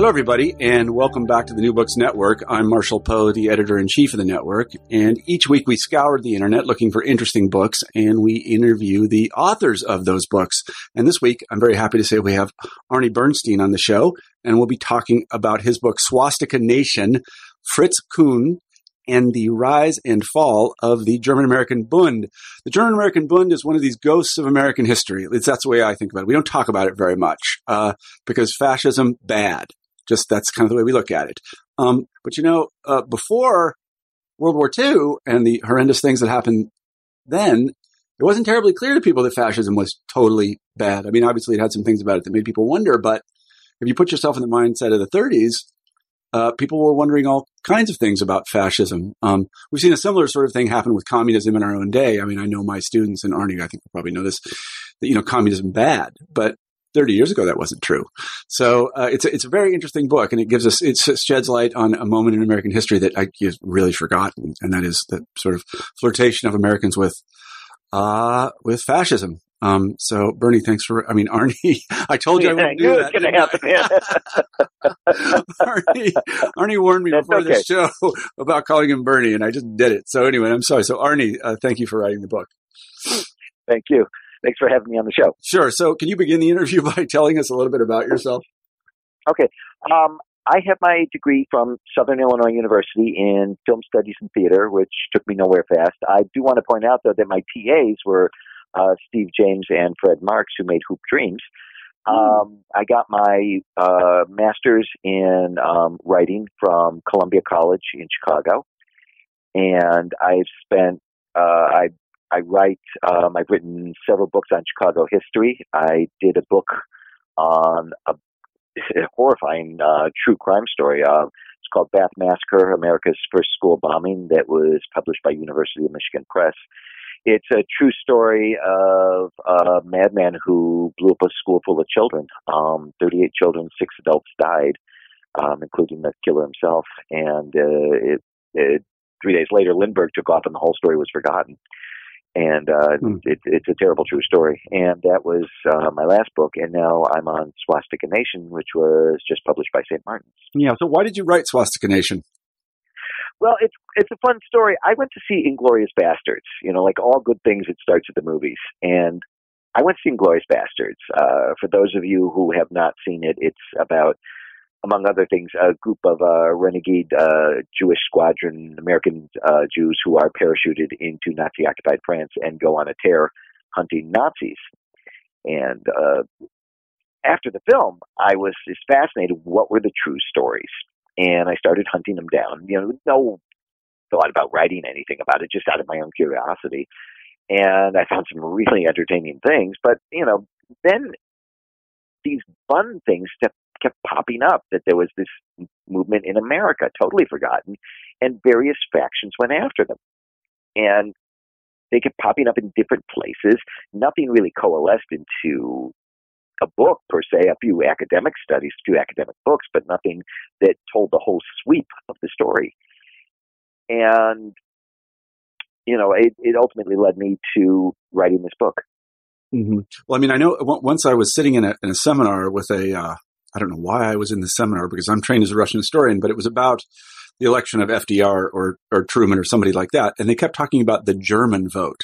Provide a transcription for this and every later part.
Hello, everybody, and welcome back to the New Books Network. I'm Marshall Poe, the editor in chief of the network. And each week we scour the internet looking for interesting books and we interview the authors of those books. And this week, I'm very happy to say we have Arnie Bernstein on the show, and we'll be talking about his book, Swastika Nation Fritz Kuhn and the rise and fall of the German American Bund. The German American Bund is one of these ghosts of American history. It's, that's the way I think about it. We don't talk about it very much uh, because fascism bad. Just that's kind of the way we look at it. Um, but you know, uh, before World War II and the horrendous things that happened then, it wasn't terribly clear to people that fascism was totally bad. I mean, obviously, it had some things about it that made people wonder, but if you put yourself in the mindset of the 30s, uh, people were wondering all kinds of things about fascism. Um, we've seen a similar sort of thing happen with communism in our own day. I mean, I know my students and Arnie, I think will probably know this, that, you know, communism bad, but 30 years ago that wasn't true. So uh, it's a, it's a very interesting book, and it gives us it sheds light on a moment in American history that I have really forgotten, and that is the sort of flirtation of Americans with uh, with fascism. Um, so Bernie, thanks for, I mean, Arnie, I told you yeah, I wouldn't do that. Gonna happen, Arnie, Arnie warned me That's before okay. the show about calling him Bernie and I just did it. So anyway, I'm sorry. So Arnie, uh, thank you for writing the book. Thank you. Thanks for having me on the show. Sure. So, can you begin the interview by telling us a little bit about yourself? Okay. Um, I have my degree from Southern Illinois University in film studies and theater, which took me nowhere fast. I do want to point out, though, that my TAs were uh, Steve James and Fred Marx, who made Hoop Dreams. Hmm. Um, I got my uh, master's in um, writing from Columbia College in Chicago, and I've spent uh, I I write. Um, I've written several books on Chicago history. I did a book on a, a horrifying uh, true crime story. Uh, it's called Bath Massacre: America's First School Bombing. That was published by University of Michigan Press. It's a true story of a madman who blew up a school full of children. Um, 38 children, six adults died, um, including the killer himself. And uh, it, it, three days later, Lindbergh took off, and the whole story was forgotten and uh, hmm. it, it's a terrible true story. And that was uh, my last book, and now I'm on Swastika Nation, which was just published by St. Martin's. Yeah. So why did you write Swastika Nation? Well, it's it's a fun story. I went to see Inglourious Basterds. You know, like all good things, it starts at the movies, and I went to see Inglourious Basterds. Uh, for those of you who have not seen it, it's about among other things, a group of uh, renegade uh, Jewish squadron American uh, Jews who are parachuted into Nazi occupied France and go on a tear hunting Nazis. And uh, after the film, I was just fascinated. What were the true stories? And I started hunting them down. You know, no thought about writing anything about it, just out of my own curiosity. And I found some really entertaining things. But you know, then these fun things kept kept popping up that there was this movement in America, totally forgotten, and various factions went after them. And they kept popping up in different places. Nothing really coalesced into a book per se, a few academic studies, a few academic books, but nothing that told the whole sweep of the story. And, you know, it, it ultimately led me to writing this book. Mm-hmm. Well, I mean, I know once I was sitting in a, in a seminar with a uh, I don't know why I was in the seminar because I'm trained as a Russian historian, but it was about the election of FDR or, or Truman or somebody like that. And they kept talking about the German vote.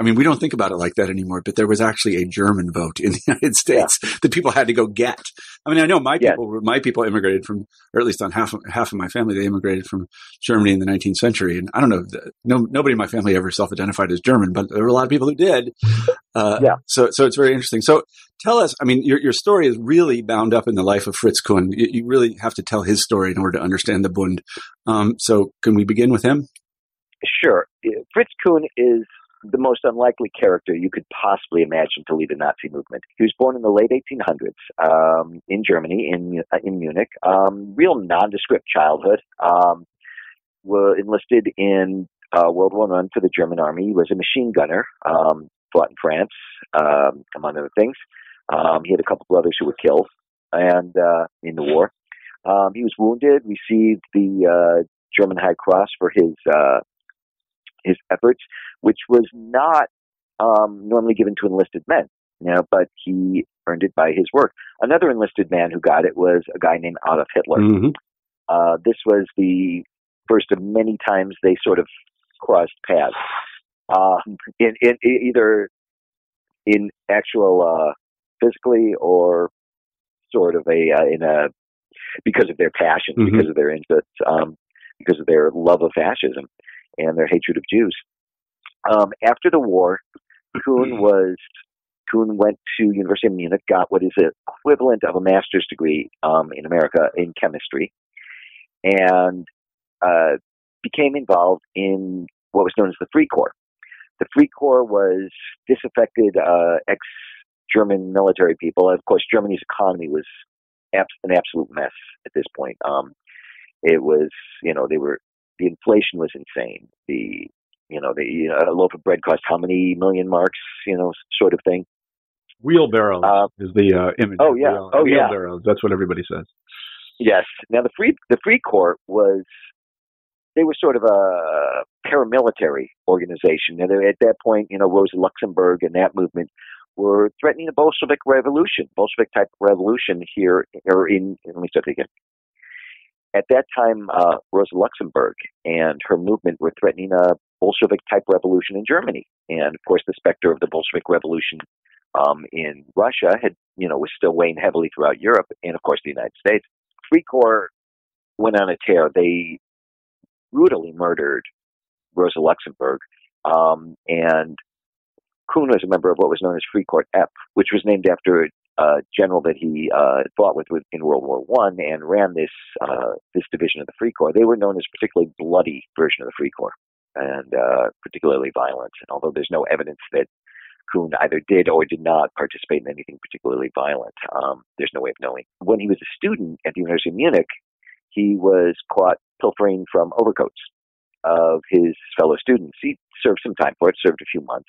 I mean, we don't think about it like that anymore, but there was actually a German vote in the United States yeah. that people had to go get. I mean, I know my people, my people immigrated from, or at least on half of, half of my family, they immigrated from Germany in the 19th century. And I don't know, no, nobody in my family ever self-identified as German, but there were a lot of people who did. Uh, yeah. So, so it's very interesting. So tell us, I mean, your, your story is really bound up in the life of Fritz Kuhn. You, you really have to tell his story in order to understand the Bund. Um, so can we begin with him? Sure. Fritz Kuhn is the most unlikely character you could possibly imagine to lead a Nazi movement. He was born in the late 1800s um, in Germany, in uh, in Munich. Um, real nondescript childhood. Um, were enlisted in uh, World War One for the German Army. He was a machine gunner. Um, fought in France, um, among other things. Um, he had a couple brothers who were killed, and uh, in the war, um, he was wounded. Received the uh, German High Cross for his uh, his efforts, which was not um, normally given to enlisted men. You know, but he earned it by his work. Another enlisted man who got it was a guy named Adolf Hitler. Mm-hmm. Uh, this was the first of many times they sort of crossed paths. Uh, in, in, either in actual uh, physically or sort of a uh, in a because of their passion, Mhm. because of their interests, um, because of their love of fascism and their hatred of Jews. Um, after the war, Kuhn was Kuhn went to University of Munich, got what is the equivalent of a master's degree um, in America in chemistry, and uh, became involved in what was known as the Free Corps. The Free Corps was disaffected uh, ex-German military people. Of course, Germany's economy was abs- an absolute mess at this point. Um, it was, you know, they were the inflation was insane. The you know, the uh, a loaf of bread cost how many million marks, you know, sort of thing. Wheelbarrows Uh, is the uh, image. oh, yeah. wheel- Oh, yeah. That's what everybody says. Yes. Now the free the Free Corps was they were sort of a paramilitary organization. And at that point, you know, Rosa Luxemburg and that movement were threatening a Bolshevik revolution, Bolshevik type revolution here or in. Let me start again. At that time, uh, Rosa Luxemburg and her movement were threatening a Bolshevik type revolution in Germany, and of course, the specter of the Bolshevik revolution um, in Russia had, you know, was still weighing heavily throughout Europe, and of course, the United States. Free Corps went on a tear. They brutally murdered Rosa Luxemburg, um, and Kuhn was a member of what was known as Free Corps Epp, which was named after a general that he uh, fought with, with in World War One and ran this uh, this division of the Free Corps. They were known as particularly bloody version of the Free Corps and uh, particularly violent. And although there's no evidence that Kuhn either did or did not participate in anything particularly violent, um, there's no way of knowing. When he was a student at the University of Munich, he was caught pilfering from overcoats of his fellow students. He served some time for it, served a few months.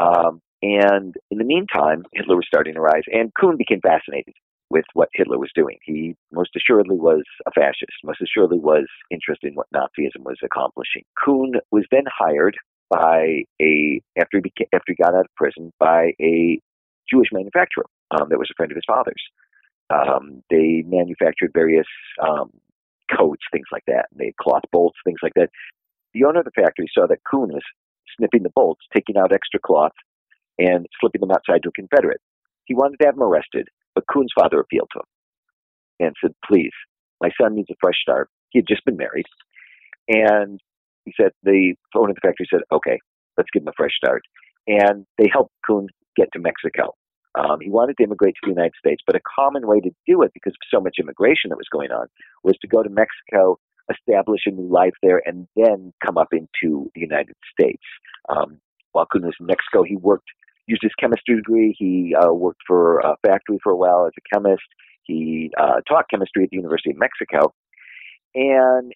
Um, and in the meantime, Hitler was starting to rise, and Kuhn became fascinated with what Hitler was doing. He most assuredly was a fascist, most assuredly was interested in what Nazism was accomplishing. Kuhn was then hired by a after he became, after he got out of prison by a Jewish manufacturer um, that was a friend of his father's. Um, they manufactured various um, coats, things like that. They cloth bolts, things like that. The owner of the factory saw that Kuhn was snipping the bolts, taking out extra cloth, and slipping them outside to a Confederate. He wanted to have him arrested, but Kuhn's father appealed to him and said, Please, my son needs a fresh start. He had just been married. And he said, The owner of the factory said, Okay, let's give him a fresh start. And they helped Kuhn get to Mexico. Um, he wanted to immigrate to the United States, but a common way to do it, because of so much immigration that was going on, was to go to Mexico, establish a new life there, and then come up into the United States. Um, while Kuhn was in Mexico, he worked, used his chemistry degree. He uh, worked for a factory for a while as a chemist. He uh, taught chemistry at the University of Mexico. And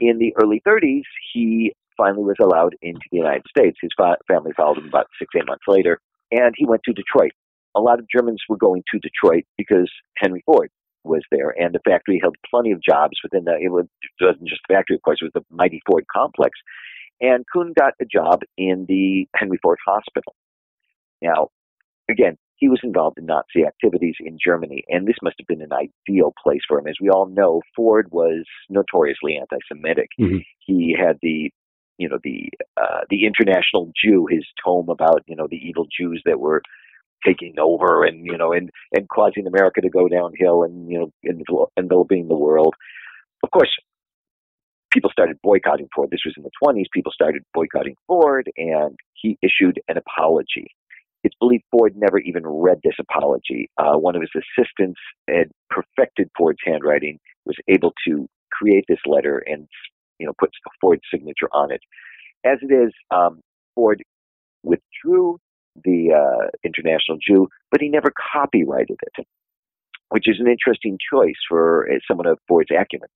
in the early 30s, he finally was allowed into the United States. His fa- family followed him about six, eight months later, and he went to Detroit. A lot of Germans were going to Detroit because Henry Ford was there, and the factory held plenty of jobs within the. It was- it wasn't just the factory, of course; it was the mighty Ford complex. And Kuhn got a job in the Henry Ford Hospital. Now, again, he was involved in Nazi activities in Germany, and this must have been an ideal place for him. As we all know, Ford was notoriously anti-Semitic. Mhm. He had the, you know, the uh, the international Jew, his tome about you know the evil Jews that were taking over and you know and and causing America to go downhill and you know envel- enveloping the world. Of course, people started boycotting Ford. This was in the 20s. People started boycotting Ford, and he issued an apology. It's believed Ford never even read this apology. Uh, one of his assistants had perfected Ford's handwriting, was able to create this letter and you know put Ford's signature on it. As it is, um, Ford withdrew the uh, International Jew, but he never copyrighted it, which is an interesting choice for uh, someone of Ford's acumen.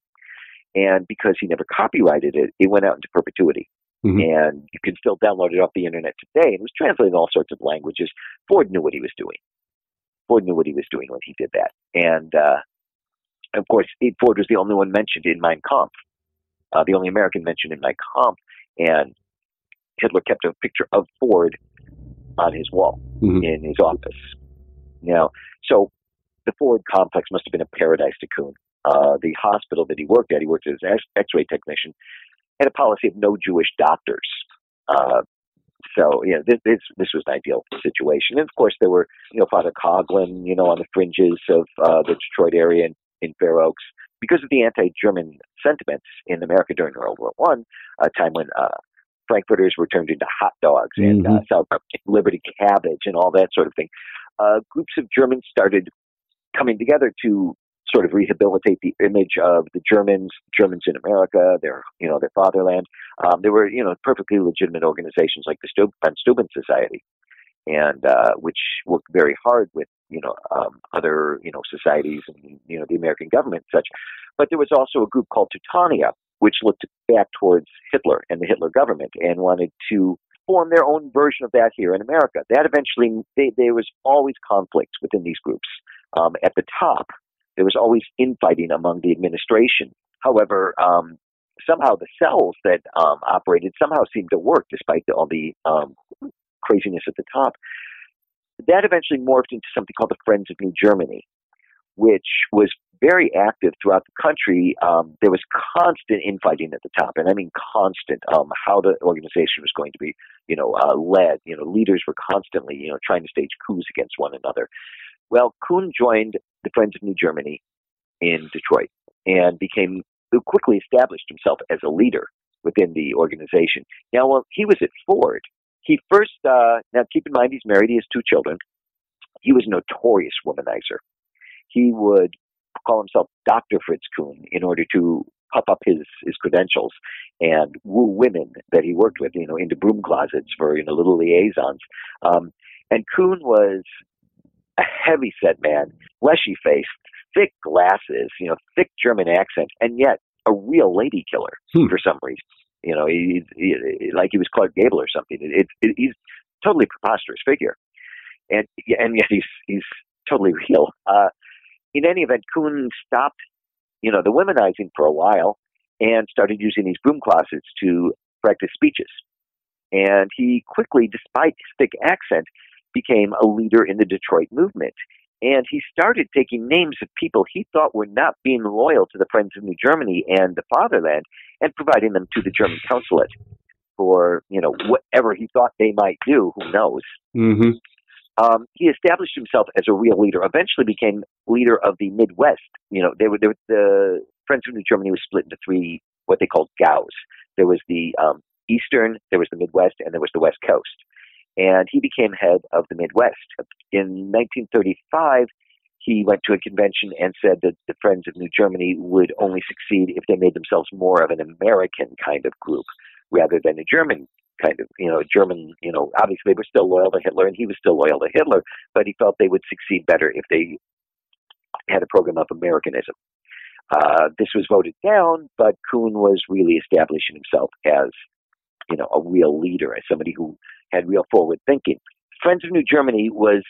And because he never copyrighted it, it went out into perpetuity. Mm-hmm. And you can still download it off the internet today. And it was translated in all sorts of languages. Ford knew what he was doing. Ford knew what he was doing when he did that. And uh, of course, Ford was the only one mentioned in Mein Kampf, uh, the only American mentioned in Mein Kampf. And Hitler kept a picture of Ford on his wall mm-hmm. in his office. Now, so the Ford complex must have been a paradise to Kuhn. Uh, the hospital that he worked at, he worked as an X-ray technician, had a policy of no Jewish doctors. Uh, so yeah, this, this, this was an ideal situation. And of course, there were you know Father Coughlin, you know, on the fringes of uh, the Detroit area in, in Fair Oaks because of the anti-German sentiments in America during World War One, a time when uh, frankfurters were turned into hot dogs and uh, mm-hmm. uh, South Liberty cabbage and all that sort of thing. Uh, groups of Germans started coming together to sort of rehabilitate the image of the Germans, Germans in America, their you know their fatherland. Um, there were you know perfectly legitimate organizations like the Von Steuben Society, and uh, which worked very hard with you know um, other you know societies and you know the American government and such. But there was also a group called Teutonia, which looked back towards Hitler and the Hitler government and wanted to form their own version of that here in America. That eventually, they, there was always conflict within these groups. Um, at the top, there was always infighting among the administration. However, um, somehow the cells that um, operated somehow seemed to work despite the, all the um, craziness at the top. That eventually morphed into something called the Friends of New Germany, which was very active throughout the country. Um, there was constant infighting at the top, and I mean constant. Um, how the organization was going to be, you know, uh, led. You know, leaders were constantly, you know, trying to stage coups against one another. Well, Kuhn joined the Friends of New Germany in Detroit and became who quickly established himself as a leader within the organization. Now, while he was at Ford, he first uh, now keep in mind he's married, he has two children. He was a notorious womanizer he would call himself Dr. Fritz Kuhn in order to puff up his, his credentials and woo women that he worked with, you know, into broom closets for, you know, little liaisons. Um, and Kuhn was a heavy set man, fleshy face, thick glasses, you know, thick German accent, and yet a real lady killer hmm. for some reason. You know, he, he, like he was Clark Gable or something. It, it, it, he's totally preposterous figure, and and yet he's he's totally real. Uh, in any event, Kuhn stopped, you know, the womanizing for a while and started using these broom closets to practice speeches. And he quickly, despite his thick accent, became a leader in the Detroit movement. And he started taking names of people he thought were not being loyal to the Friends of New Germany and the fatherland and providing them to the German consulate for, you know, whatever he thought they might do, who knows. Mm-hmm um, he established himself as a real leader. Eventually, became leader of the Midwest. You know, they were, they were the Friends of New Germany was split into three what they called GAUs. There was the um, Eastern, there was the Midwest, and there was the West Coast. And he became head of the Midwest. In 1935, he went to a convention and said that the Friends of New Germany would only succeed if they made themselves more of an American kind of group rather than a German kind of, you know, German, you know, obviously they were still loyal to Hitler and he was still loyal to Hitler, but he felt they would succeed better if they had a program of Americanism. Uh, this was voted down, but Kuhn was really establishing himself as, you know, a real leader, as somebody who had real forward thinking. Friends of New Germany was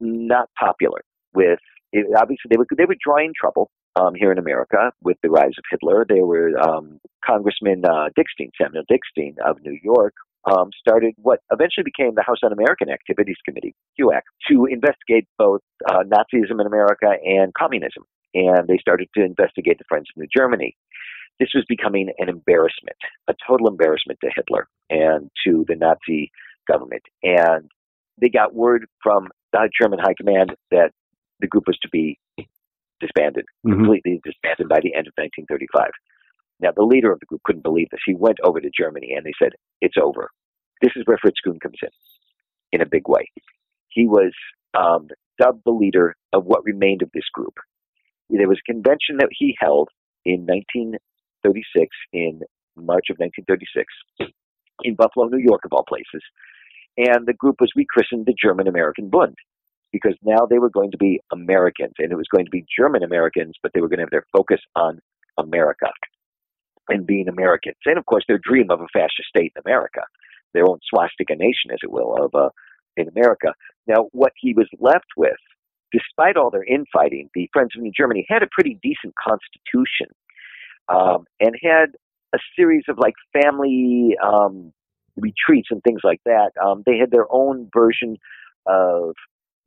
not popular with, it, obviously they were, they were drawing trouble um, here in America with the rise of Hitler. There were um, Congressman uh, Dickstein, Samuel Dickstein of New York, um, started what eventually became the House Un-American Activities Committee, HUAC, to investigate both uh, Nazism in America and communism. And they started to investigate the Friends of New Germany. This was becoming an embarrassment, a total embarrassment to Hitler and to the Nazi government. And they got word from the German High Command that the group was to be disbanded, mm-hmm. completely disbanded by the end of 1935. Now, the leader of the group couldn't believe this. He went over to Germany and they said, It's over. This is where Fritz Kuhn comes in, in a big way. He was um, dubbed the leader of what remained of this group. There was a convention that he held in 1936, in March of 1936, in Buffalo, New York, of all places. and the group was rechristened the German American Bund because now they were going to be Americans, and it was going to be German Americans, but they were going to have their focus on America and being Americans, and of course their dream of a fascist state in America, their own swastika nation, as it will, of uh, in America. Now, what he was left with, despite all their infighting, the Friends of New Germany had a pretty decent constitution um, and had a series of like family um, retreats and things like that. Um, they had their own version of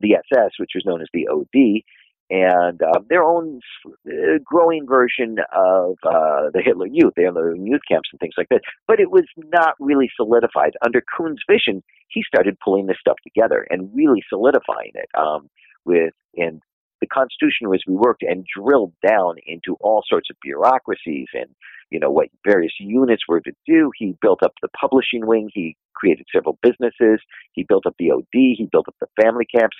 the SS, which was known as the OD, and uh, their own uh, growing version of uh, the Hitler Youth. Their own youth camps and things like that. But it was not really solidified. Under Kuhn's vision, he started pulling this stuff together and really solidifying it. Um, with and the Constitution was reworked and drilled down into all sorts of bureaucracies and you know what various units were to do. He built up the publishing wing. He created several businesses. He built up the OD. He built up the family camps.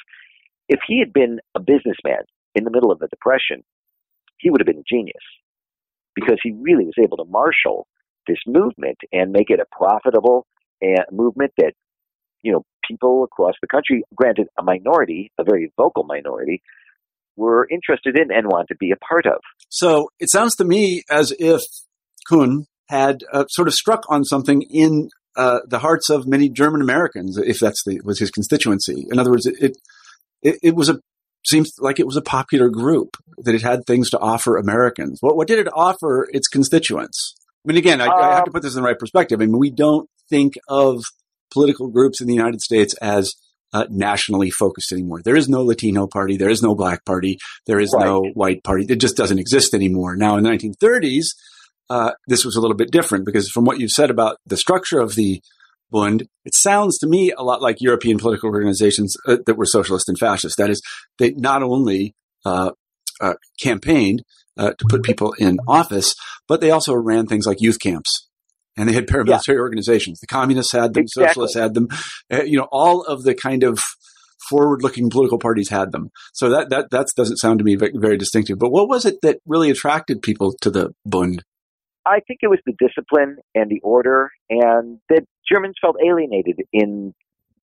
If he had been a businessman in the middle of the depression, he would have been a genius because he really was able to marshal this movement and make it a profitable uh, movement that you know people across the country, granted a minority, a very vocal minority, were interested in and wanted to be a part of. So it sounds to me as if Kuhn had uh, sort of struck on something in uh, the hearts of many German Americans, if that's the, was his constituency. In other words, it, it, it was a seems like it was a popular group that it had things to offer Americans. What what did it offer its constituents? I mean, again, I, I have to put this in the right perspective. I mean, we don't think of political groups in the United States as uh, nationally focused anymore. There is no Latino party. There is no black party. There is right. no white party. It just doesn't exist anymore. Now, in the 1930s, uh, this was a little bit different because from what you've said about the structure of the Bund, it sounds to me a lot like European political organizations uh, that were socialist and fascist. That is, they not only uh, uh, campaigned uh, to put people in office, but they also ran things like youth camps. And they had paramilitary yeah. organizations. The communists had them, exactly. socialists had them. Uh, you know, all of the kind of forward-looking political parties had them. So that that that doesn't sound to me very, very distinctive. But what was it that really attracted people to the Bund? I think it was the discipline and the order, and that Germans felt alienated in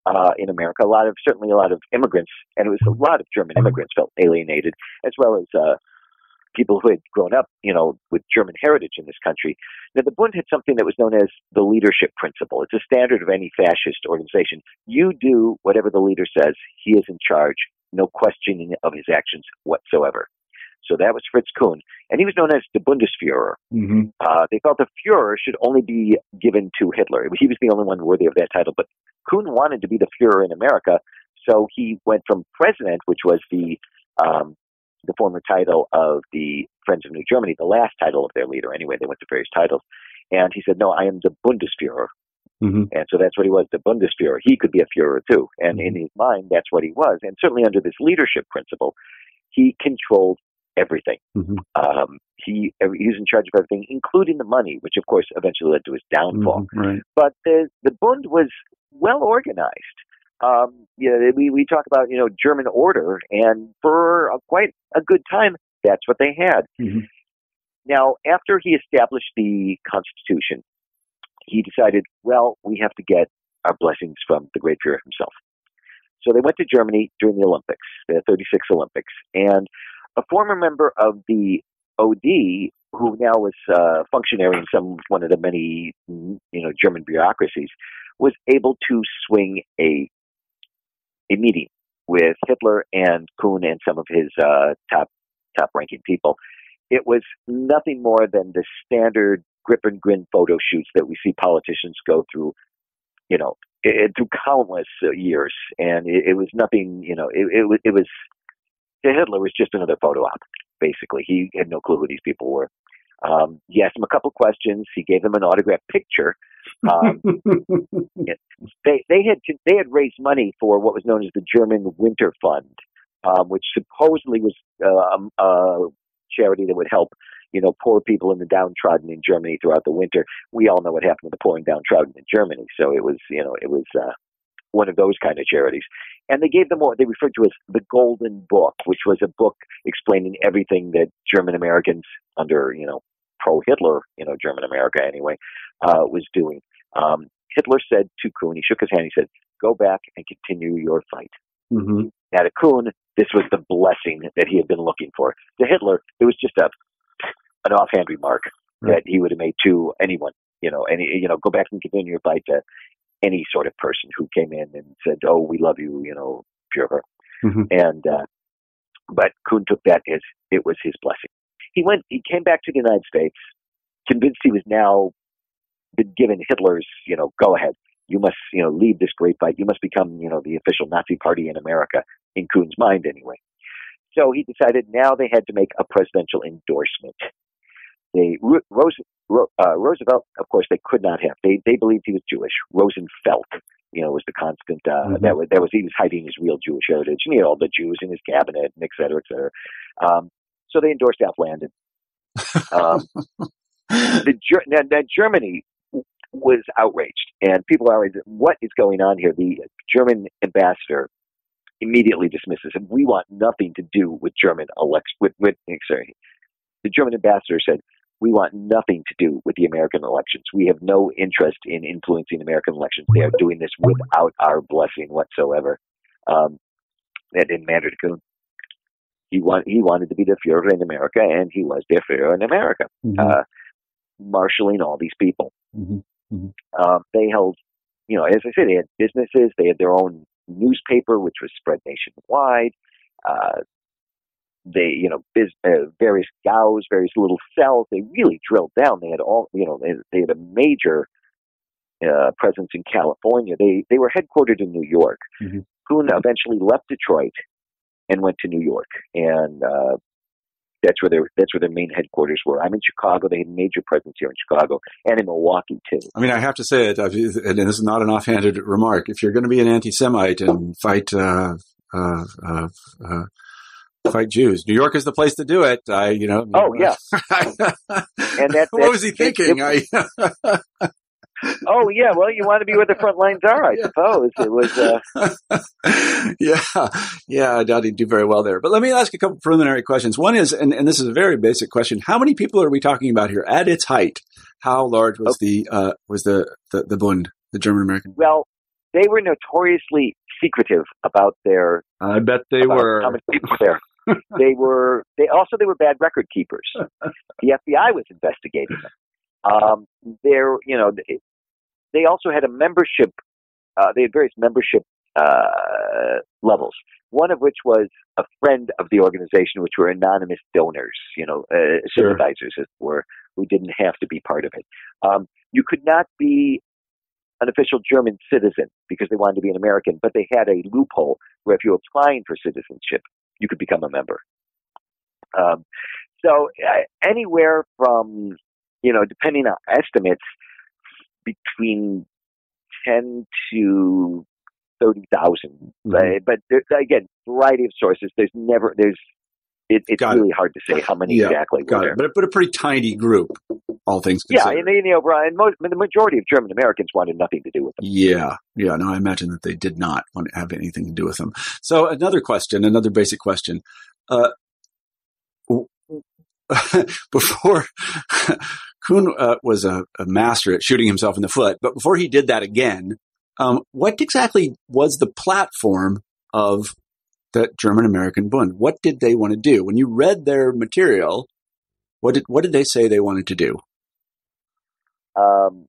uh, in America. A lot of certainly a lot of immigrants, and it was a lot of German immigrants felt alienated, as well as uh, people who had grown up, you know, with German heritage in this country. Now, the Bund had something that was known as the leadership principle. It's a standard of any fascist organization. You do whatever the leader says. He is in charge. No questioning of his actions whatsoever. So that was Fritz Kuhn. And he was known as the Bundesfuhrer. Mm-hmm. Uh, they felt the Fuhrer should only be given to Hitler. He was the only one worthy of that title. But Kuhn wanted to be the Fuhrer in America. So he went from president, which was the um, the former title of the Friends of New Germany, the last title of their leader. Anyway, they went to various titles. And he said, "No, I am the Bundesfuhrer." Mm-hmm. And so that's what he was, the Bundesfuhrer. He could be a Fuhrer too. And mm-hmm. in his mind, that's what he was. And certainly under this leadership principle, he controlled everything. Mm-hmm. Um, he he was in charge of everything, including the money, which of course eventually led to his downfall. Mm-hmm, right. But the the Bund was well organized. Um, you know, we we talk about you know German order, and for a, quite a good time, that's what they had. Mm-hmm. Now, after he established the Constitution, he decided, well, we have to get our blessings from the Great Fuhrer himself. So they went to Germany during the Olympics, the 36 Olympics, and a former member of the OD who now was uh, functionary in some one of the many you know German bureaucracies was able to swing a a meeting with Hitler and Kuhn and some of his uh, top top ranking people. It was nothing more than the standard grip and grin photo shoots that we see politicians go through, you know, it, through countless uh, years, and it, it was nothing. You know, it, it was it was Hitler was just another photo op. Basically, he had no clue who these people were. Um, he asked him a couple questions. He gave them an autographed picture. Um, they they had they had raised money for what was known as the German Winter Fund, um, which supposedly was uh, um, a charity that would help you know poor people and the downtrodden in Germany throughout the winter. We all know what happened to the poor and downtrodden in Germany, so it was you know it was uh, one of those kind of charities. And they gave them what they referred to as the Golden Book, which was a book explaining everything that German Americans under, you know, pro Hitler, you know, German America anyway, uh, was doing. Um, Hitler said to Kuhn, he shook his hand, he said, go back and continue your fight. Mm-hmm. Now to Kuhn, this was the blessing that he had been looking for. To Hitler, it was just a an offhand remark Right. that he would have made to anyone. You know, any you know, go back and continue your fight to any sort of person who came in and said, "Oh, we love you," you know, Führer. Mhm. And uh, but Kuhn took that as it was his blessing. He went. He came back to the United States, convinced he was now been given Hitler's, you know, go ahead. You must, you know, lead this great fight. You must become, you know, the official Nazi party in America, in Kuhn's mind anyway. So he decided now they had to make a presidential endorsement. They Ro- Rose, uh, Roosevelt, of course, they could not have. They they believed he was Jewish. Rosenfeld, you know, was the constant. Uh, Mhm. That was that was he was hiding his real Jewish heritage, and he had all the Jews in his cabinet, and et cetera, et cetera. Um, so they endorsed Alf Landon. Um, the now Germany was outraged, and people are outraged. What is going on here? The German ambassador immediately dismisses him. We want nothing to do with German election. With, with sorry, the German ambassador said, "We want nothing to do with the American elections. We have no interest in influencing American elections. They are doing this without our blessing whatsoever." Um, that didn't matter to Kuhn. He want, he wanted to be the Führer in America, and he was the Führer in America Mm-hmm. uh, marshaling all these people. Mhm. Um, they held, you know, as I said, they had businesses. They had their own newspaper, which was spread nationwide. Uh, they, you know, biz, uh, various gaus, various little cells. They really drilled down. They had all, you know, they, they had a major uh, presence in California. They they were headquartered in New York. Mhm. Kuhn eventually left Detroit and went to New York, and uh, that's where their that's where their main headquarters were. I'm in Chicago. They had a major presence here in Chicago and in Milwaukee too. I mean, I have to say it, I've- and this is not an offhanded remark. If you're going to be an anti-Semite and fight, uh, uh, uh, uh, fight Jews, New York is the place to do it. I, you know. Oh, yeah. and that- what was he it- thinking? it- I, Oh yeah, well you want to be where the front lines are, I Yeah. suppose. It was uh, yeah, yeah, I doubt he'd do very well there. But let me ask a couple preliminary questions. One is, and, and this is a very basic question: How many people are we talking about here at its height? How large was the uh, was the, the the Bund, the German American? well, they were notoriously secretive about their I bet they were. how many people were there. they were they also they were bad record keepers. The FBI was investigating them. Um, there, you know, they, also had a membership. Uh, they had various membership uh, levels. One of which was a friend of the organization, which were anonymous donors, you know, uh, Sure. sympathizers, as it were, who didn't have to be part of it. Um, you could not be an official German citizen because they wanted to be an American, but they had a loophole where if you were applying for citizenship, you could become a member. Um, so uh, anywhere from, you know, depending on estimates, between 10 to 30,000. Mhm. Uh, but there, again, variety of sources. There's never, there's, it, it's Got it. really hard to say how many Yeah, exactly Got were it. But but a pretty tiny group, all things Yeah, considered. and, you know, Brian, most, the majority of German Americans wanted nothing to do with them. Yeah, yeah. No, I imagine that they did not want to have anything to do with them. So another question, another basic question. Uh, before Kuhn uh, was a, a master at shooting himself in the foot, but before he did that again, um, what exactly was the platform of the German American Bund? What did they want to do? When you read their material, what did what did they say they wanted to do? um,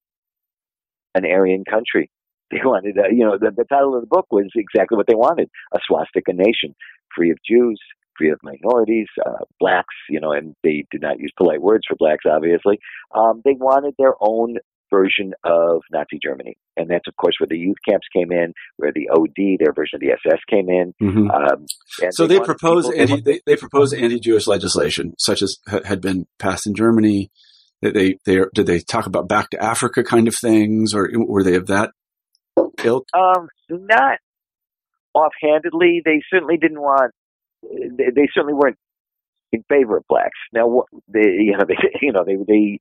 an Aryan country. They wanted, uh, you know, the, the title of the book was exactly what they wanted: a swastika nation, free of Jews, of minorities, uh, blacks. You know, and they did not use polite words for blacks, obviously. Um, they wanted their own version of Nazi Germany, and that's of course where the youth camps came in, where the OD, their version of the SS, came in. Um, and So they, wanted propose people- anti, they, they propose anti-Jewish legislation, such as ha- had been passed in Germany. They, they, they did they talk about back to Africa kind of things, or were they of that ilk? Um, not offhandedly. They certainly didn't want. They, they certainly weren't in favor of blacks. Now, what they, you know, they, you know, they, they,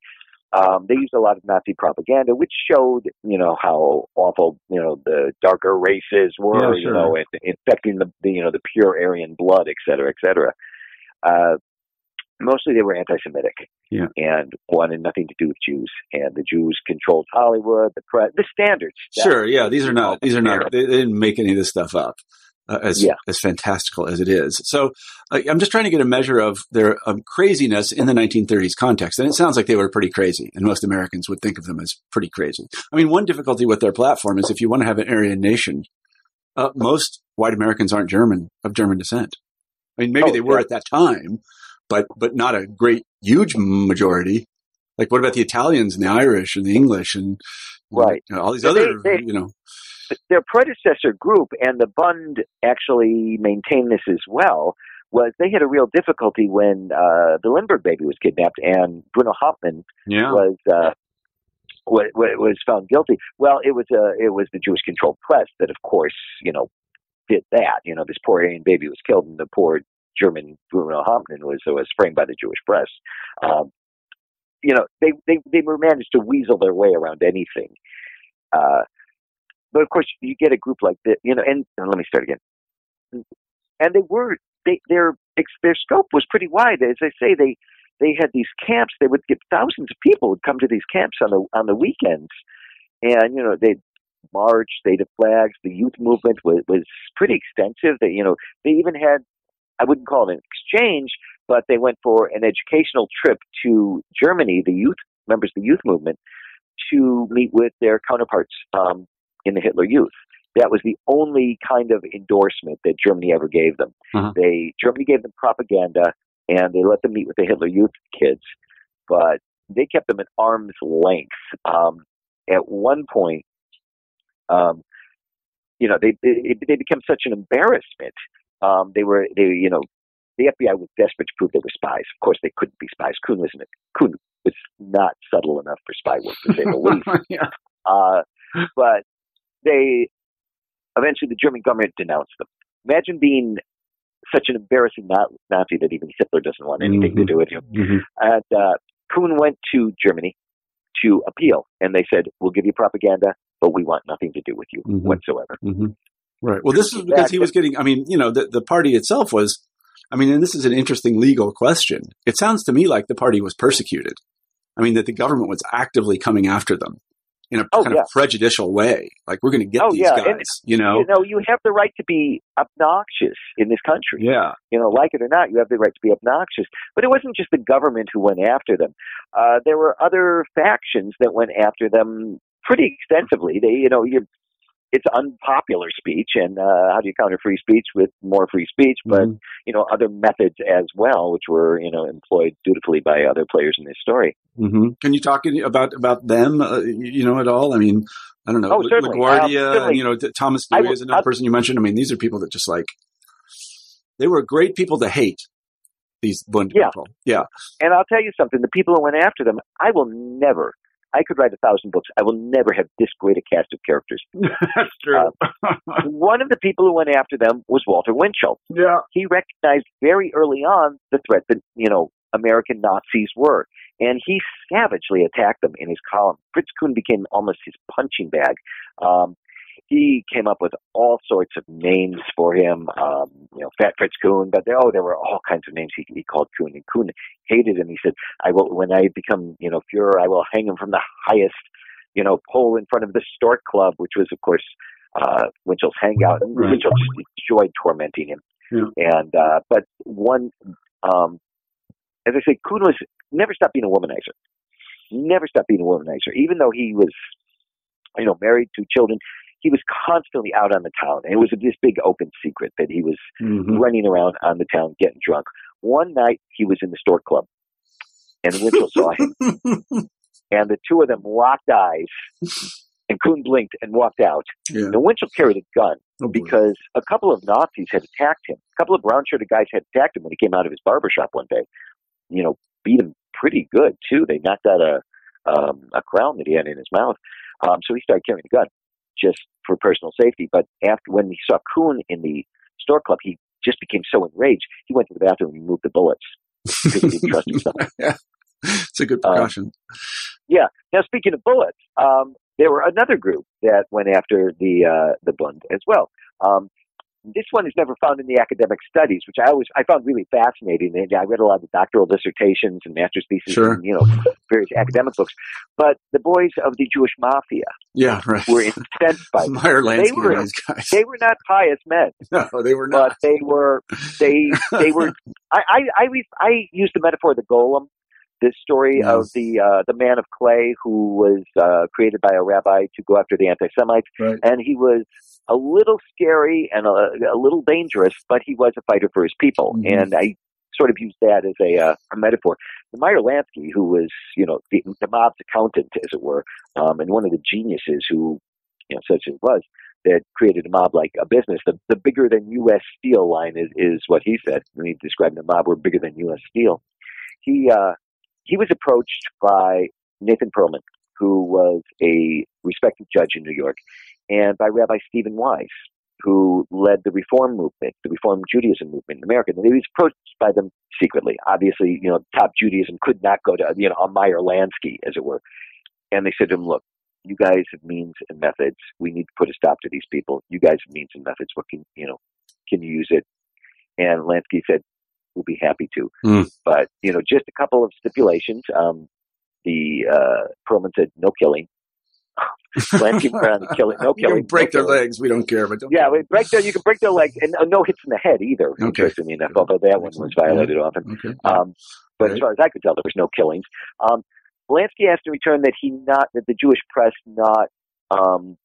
um, they used a lot of Nazi propaganda, which showed, you know, how awful, you know, the darker races were, Yeah, you know, and infecting the, the, you know, the pure Aryan blood, et cetera, et cetera. Uh, mostly they were anti-Semitic Yeah. and wanted nothing to do with Jews. And the Jews controlled Hollywood, the press, the standards. Sure, yeah, these are not these are not they, they didn't make any of this stuff up. Uh, as Yeah. as fantastical as it is, so uh, I'm just trying to get a measure of their um, craziness in the 1930s context, and it sounds like they were pretty crazy, and most Americans would think of them as pretty crazy. I mean, one difficulty with their platform is if you want to have an Aryan nation, uh, most white Americans aren't German of German descent. I mean, maybe Oh, they were yeah. at that time, but but not a great huge majority. Like, what about the Italians and the Irish and the English and Right. you know, all these But other they- they- you know their predecessor group and the Bund actually maintained this as well was they had a real difficulty when uh, the Lindbergh baby was kidnapped and Bruno Hauptmann Yeah. was uh, was, was found guilty. Well, it was uh, it was the Jewish controlled press that, of course, you know, did that. You know, this poor Aryan baby was killed, and the poor German Bruno Hauptmann was was framed by the Jewish press. Um, you know, they they they managed to weasel their way around anything. Uh, but of course, you get a group like this, you know. And, and let me start again. And they were they their their scope was pretty wide. As I say, they they had these camps. They would get thousands of people would come to these camps on the on the weekends, and you know they march, state of flags. The youth movement was was pretty extensive. They you know they even had I wouldn't call it an exchange, but they went for an educational trip to Germany. The youth members of the youth movement to meet with their counterparts um, in the Hitler Youth. That was the only kind of endorsement that Germany ever gave them. Uh-huh. They Germany gave them propaganda and they let them meet with the Hitler Youth kids, but they kept them at arm's length. Um, at one point, um, you know, they they, they became such an embarrassment. Um, they were they you know the FBI was desperate to prove they were spies. Of course, they couldn't be spies. Kuhn was Kuhn was not subtle enough for spy work to say the least. yeah. Uh, but they eventually the German government denounced them. Imagine being such an embarrassing Nazi that even Hitler doesn't want anything to Mhm. do with you. Mhm. And uh, Kuhn went to Germany to appeal, and they said, "We'll give you propaganda, but we want nothing to do with you Mhm. whatsoever." Mhm. Right. Well, this is because he was getting. I mean, you know, the the party itself was. I mean, and this is an interesting legal question. It sounds to me like the party was persecuted. I mean, that the government was actively coming after them in a Oh, kind yeah. of prejudicial way. Like we're going to get Oh, these yeah, guys. and- you know. You know, you have the right to be obnoxious in this country. Yeah. you know, like it or not, you have the right to be obnoxious. But it wasn't just the government who went after them. Uh, there were other factions that went after them pretty extensively. They, you know, you it's unpopular speech, and uh, how do you counter free speech with more free speech? But Mhm. you know, other methods as well, which were you know employed dutifully by other players in this story. Mhm. Can you talk any- about about them? Uh, you know, at all? I mean, I don't know. Oh, La- certainly. LaGuardia, Um, certainly. you know, T- Thomas I Dewey will- is another I- person you mentioned. I mean, these are people that just like they were great people to hate. These Bund Yeah. people. Yeah. And I'll tell you something: the people who went after them, I will never. I could write a thousand books. I will never have this great a cast of characters. That's true. One of the people who went after them was Walter Winchell. yeah. he recognized very early on the threat that you know American Nazis were, and he savagely attacked them in his column. Fritz Kuhn became almost his punching bag. Um, he came up with all sorts of names for him, um, you know, Fat Fritz Kuhn, but there, oh, there were all kinds of names he, he called Kuhn, and Kuhn hated him. He said, "I will, when I become, you know, Fuhrer, I will hang him from the highest, you know, pole in front of the Stork Club, which was, of course, uh, Winchell's hangout. And Right. Winchell just enjoyed tormenting him. And uh, but one, um, as I say, Kuhn was never stopped being a womanizer. Never stopped being a womanizer, even though he was, you know, married, two children. He was constantly out on the town, and it was this big open secret that he was Mhm. running around on the town getting drunk. One night he was in the Stork Club, and Winchell saw him, and the two of them locked eyes, and Kuhn blinked and walked out. Yeah. And Winchell carried a gun Oh, because a couple of Nazis had attacked him. A couple of brown shirted guys had attacked him when he came out of his barber shop one day. You know, beat him pretty good too. They knocked out a um, a crown that he had in his mouth. Um, so he started carrying a gun just for personal safety. But after when he saw Kuhn in the Stork Club, he just became so enraged. He went to the bathroom and removed the bullets because he didn't trust himself. it's a good Um, precaution. Yeah. Now, speaking of bullets, um, there were another group that went after the uh, the Bund as well. Um, this one is never found in the academic studies, which I always I found really fascinating. And I read a lot of doctoral dissertations and master's theses, Sure. and you know various academic books. But the boys of the Jewish mafia Yeah, right. were incensed by. Meyer Lansky were- and these guys. They were not pious men, no, they were not. but they were they they were. I I I, I used the metaphor of the golem. This story Yes. of the uh, the man of clay who was uh, created by a rabbi to go after the anti-Semites, Right. and he was a little scary and a, a little dangerous, but he was a fighter for his people, Mhm. and I sort of used that as a, uh, a metaphor. Meyer Lansky, who was you know the, the mob's accountant, as it were, um, and one of the geniuses who you know such as was that created a mob like a business. The the bigger than U.S. Steel line is is what he said when he described the mob were bigger than U.S. Steel. He uh, he was approached by Nathan Perlman, who was a respected judge in New York, and by Rabbi Stephen Wise, who led the Reform movement, the Reform Judaism movement in America. And he was approached by them secretly. Obviously, you know, top Judaism could not go to you know a Meyer Lansky, as it were. And they said to him, "Look, you guys have means and methods. We need to put a stop to these people. You guys have means and methods. What can you know? Can you use it?" And Lansky said, "We'll be happy to." Hmm. But you know, just a couple of stipulations. Um, the uh, Perlman said, "No killing." Lansky went around and killing, no You killing, can break no their killing. legs. We don't care, but don't Yeah, we break their. You can break their legs, and uh, no hits in the head either. Okay. Interestingly enough, although that one was violated often. Okay. Um, but as far as I could tell, there was no killings. Um, Lansky asked in return that he not that the Jewish press not um,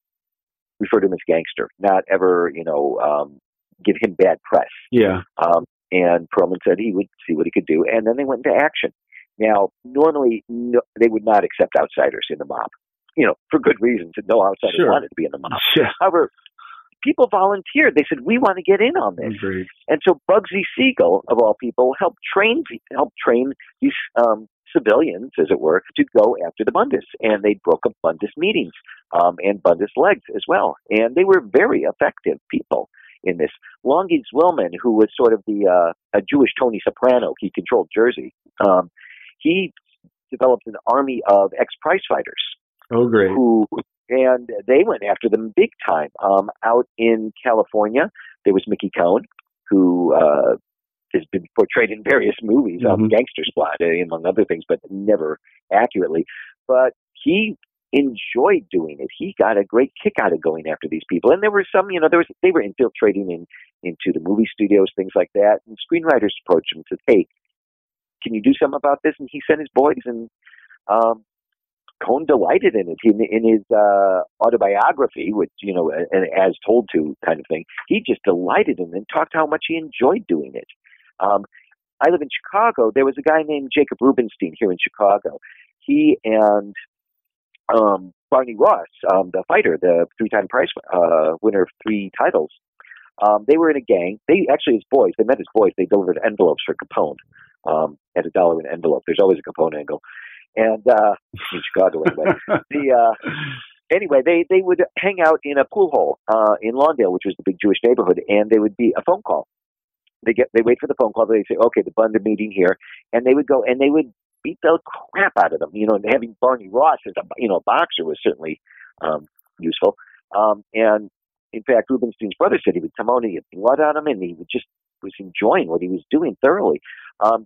refer to him as gangster, not ever you know um, give him bad press. Yeah. Um, and Perlman said he would see what he could do, and then they went into action. Now, normally no, they would not accept outsiders in the mob, you know, for good reasons. And no outsider Sure. wanted to be in the mob. Yeah. However, people volunteered. They said we want to get in on this. Agreed. And so Bugsy Siegel, of all people, helped train helped train these um, civilians, as it were, to go after the Bundes. And they broke up Bundes meetings um, and Bundes legs as well. And they were very effective people in this. Longy Zwillman, who was sort of the uh, a Jewish Tony Soprano, he controlled Jersey. Um, he developed an army of ex-prize fighters Oh, great. who and they went after them big time. Um, out in California, there was Mickey Cohen, who uh, has been portrayed in various movies, um, Mhm. Gangster Squad, uh, among other things, but never accurately. But he enjoyed doing it. He got a great kick out of going after these people. And there were some, you know, there was they were infiltrating in into the movie studios, things like that. And screenwriters approached him and said, "Hey, can you do something about this?" And he sent his boys and. Um, Cohen delighted in it. In, in his uh, autobiography, which you know, an as told to kind of thing, he just delighted in it and talked how much he enjoyed doing it. Um, I live in Chicago. There was a guy named Jacob Rubenstein here in Chicago. He and um, Barney Ross, um, the fighter, the three-time prize uh, winner of three titles, um, they were in a gang. They actually, his boys, they met his boys. They delivered envelopes for Capone um, at a dollar an envelope. There's always a Capone angle, and uh, in Chicago anyway. the uh, anyway, they they would hang out in a pool hole uh, in Lawndale, which was the big Jewish neighborhood, and they would be a phone call. They get they wait for the phone call. They say, "Okay, the Bunda meeting here," and they would go and they would beat the crap out of them. You know, and having Barney Ross as a you know boxer was certainly um, useful. Um, and in fact, Rubenstein's brother said he would come on and had blood on him, and he would just was enjoying what he was doing thoroughly. Um,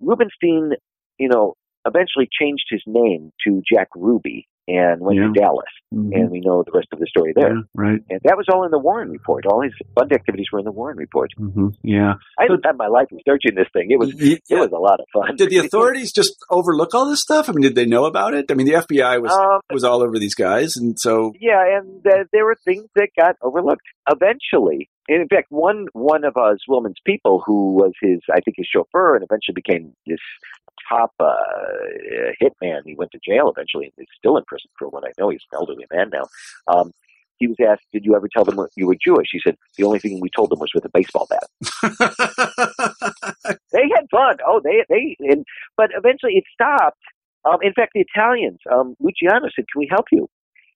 Rubenstein, you know, eventually changed his name to Jack Ruby and went Yeah. to Dallas, Mhm. and we know the rest of the story there. Yeah, right. And that was all in the Warren report. All his fund activities were in the Warren report. hmm Yeah. I had time my life researching this thing. It was it was a lot of fun. Did the authorities just overlook all this stuff? I mean, did they know about it? I mean, the FBI was um, was all over these guys, and so yeah, and uh, there were things that got overlooked eventually. And in fact, one one of uh, Zwillman's people, who was his, I think, his chauffeur, and eventually became this top uh, hitman. He went to jail eventually, and is still in prison for what I know. He's an elderly man now. Um, he was asked, "Did you ever tell them you were Jewish?" He said, "The only thing we told them was with a baseball bat." they had fun. Oh, they they and but eventually it stopped. Um, in fact, the Italians, um, Luciano said, "Can we help you?"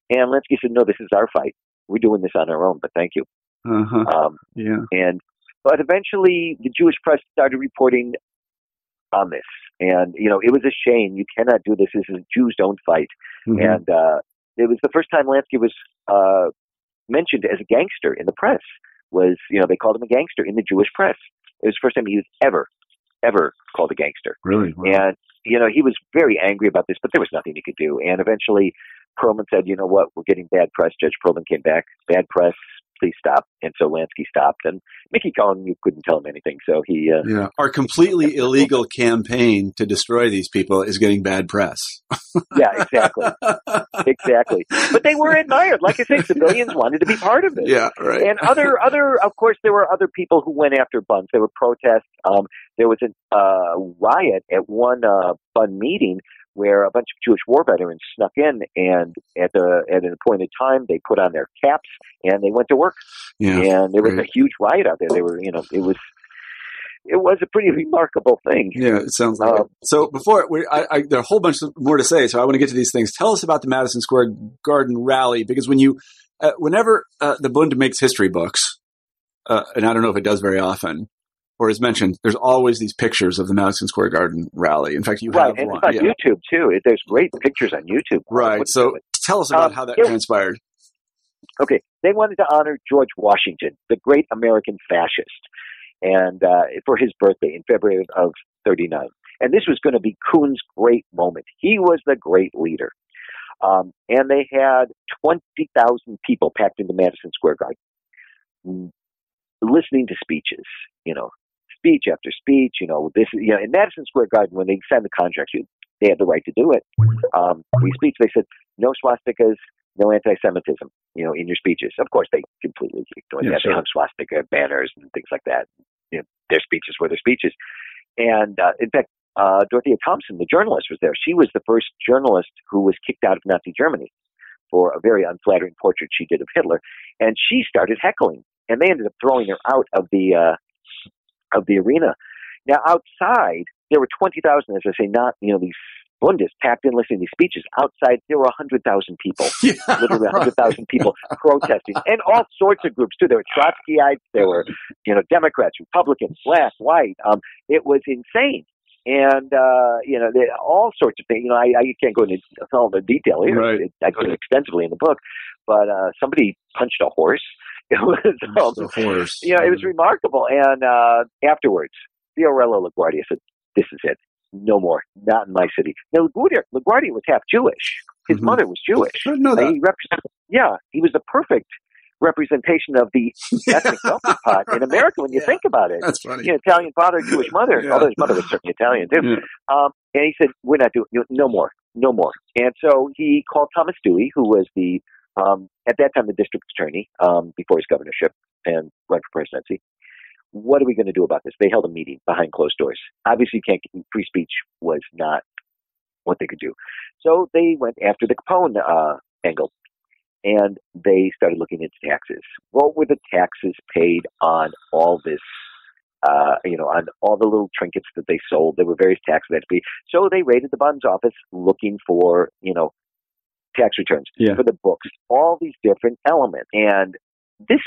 And Lansky said, "No, this is our fight. We're doing this on our own, but thank you." Uh-huh. Um, Yeah. and but eventually, the Jewish press started reporting on this, and you know, it was a shame. You cannot do this. This is Jews don't fight, Mhm. and uh, it was the first time Lansky was uh, mentioned as a gangster in the press. was, you know, they called him a gangster in the Jewish press. It was the first time he was ever, ever called a gangster. Really? Wow. And, you know, he was very angry about this, but there was nothing he could do. And eventually Perlman said, you know what, we're getting bad press. Judge Perlman came back, bad press, please stop. And so Lansky stopped. And Mickey Cohen, you couldn't tell him anything. So he, uh, Yeah. Our completely illegal campaign to destroy these people is getting bad press. yeah, exactly. exactly. But they were admired. Like I say, civilians wanted to be part of it. yeah, right. and other other of course there were other people who went after Bunds. There were protests. Um, there was a uh, riot at one uh, Bund meeting where a bunch of Jewish war veterans snuck in, and at the at an appointed time they put on their caps and they went to work. yeah. and there was a huge riot out there. They were, you know, it was it was a pretty remarkable thing. Yeah, it sounds like Um, it. So before we, I, I, there are a whole bunch more to say. So I want to get to these things. Tell us about the Madison Square Garden rally because when you, uh, whenever uh, the Bund makes history books, uh, and I don't know if it does very often, or is mentioned, there's always these pictures of the Madison Square Garden rally. In fact, you Right, have and one. it's on Yeah. YouTube too. There's great pictures on YouTube. Right. What's So tell us about Um, how that yeah. transpired. okay, they wanted to honor George Washington, the great American fascist, and uh, for his birthday in February of '39. And this was going to be Kuhn's great moment. He was the great leader. Um, and they had 20,000 people packed into Madison Square Garden, mm, listening to speeches, you know, speech after speech, you know, this, you know, in Madison Square Garden, when they signed the contract, you, they had the right to do it. Um, these speeches, they said, no swastikas, no anti-Semitism, you know, in your speeches. Of course, they completely ignored Yeah, that. sure. They hung swastika banners and things like that. You know, their speeches were their speeches. And uh, in fact, uh, Dorothea Thompson, the journalist, was there. She was the first journalist who was kicked out of Nazi Germany for a very unflattering portrait she did of Hitler, and she started heckling, and they ended up throwing her out of the uh, of the arena. Now outside, there were twenty thousand, as I say, not you know these Bundes packed in listening to these speeches. Outside, there were hundred thousand people Yeah, literally 100,000 people protesting, and all sorts of groups too. There were Trotskyites, there were, you know, Democrats, Republicans, black, white. Um, it was insane, and uh, you know, there, all sorts of things. You know, I, I can't go into all the detail here. Right. It, I go extensively in the book, but uh, somebody punched a horse. It was, um, you know, it was remarkable. And uh, afterwards, Fiorello LaGuardia said, "This is it. No more. Not in my city." Now, LaGuardia, LaGuardia was half Jewish. His Mhm. mother was Jewish. I know that. He represent, yeah, he was the perfect representation of the ethnic melting pot in America when you Yeah. think about it. That's funny. You know, Italian father, Jewish mother. Yeah. Although his mother was certainly Italian too. Yeah. Um, and he said, "We're not doing no more, no more." And so he called Thomas Dewey, who was the um, at that time the district attorney um, before his governorship and ran for presidency. What are we going to do about this? They held a meeting behind closed doors. Obviously, you can't free speech was not what they could do. So they went after the Capone uh, angle, and they started looking into taxes. What were the taxes paid on all this? Uh, you know, on all the little trinkets that they sold, there were various taxes that had to be. So they raided the Bunds office looking for, you know, tax returns Yeah. for the books, all these different elements. And this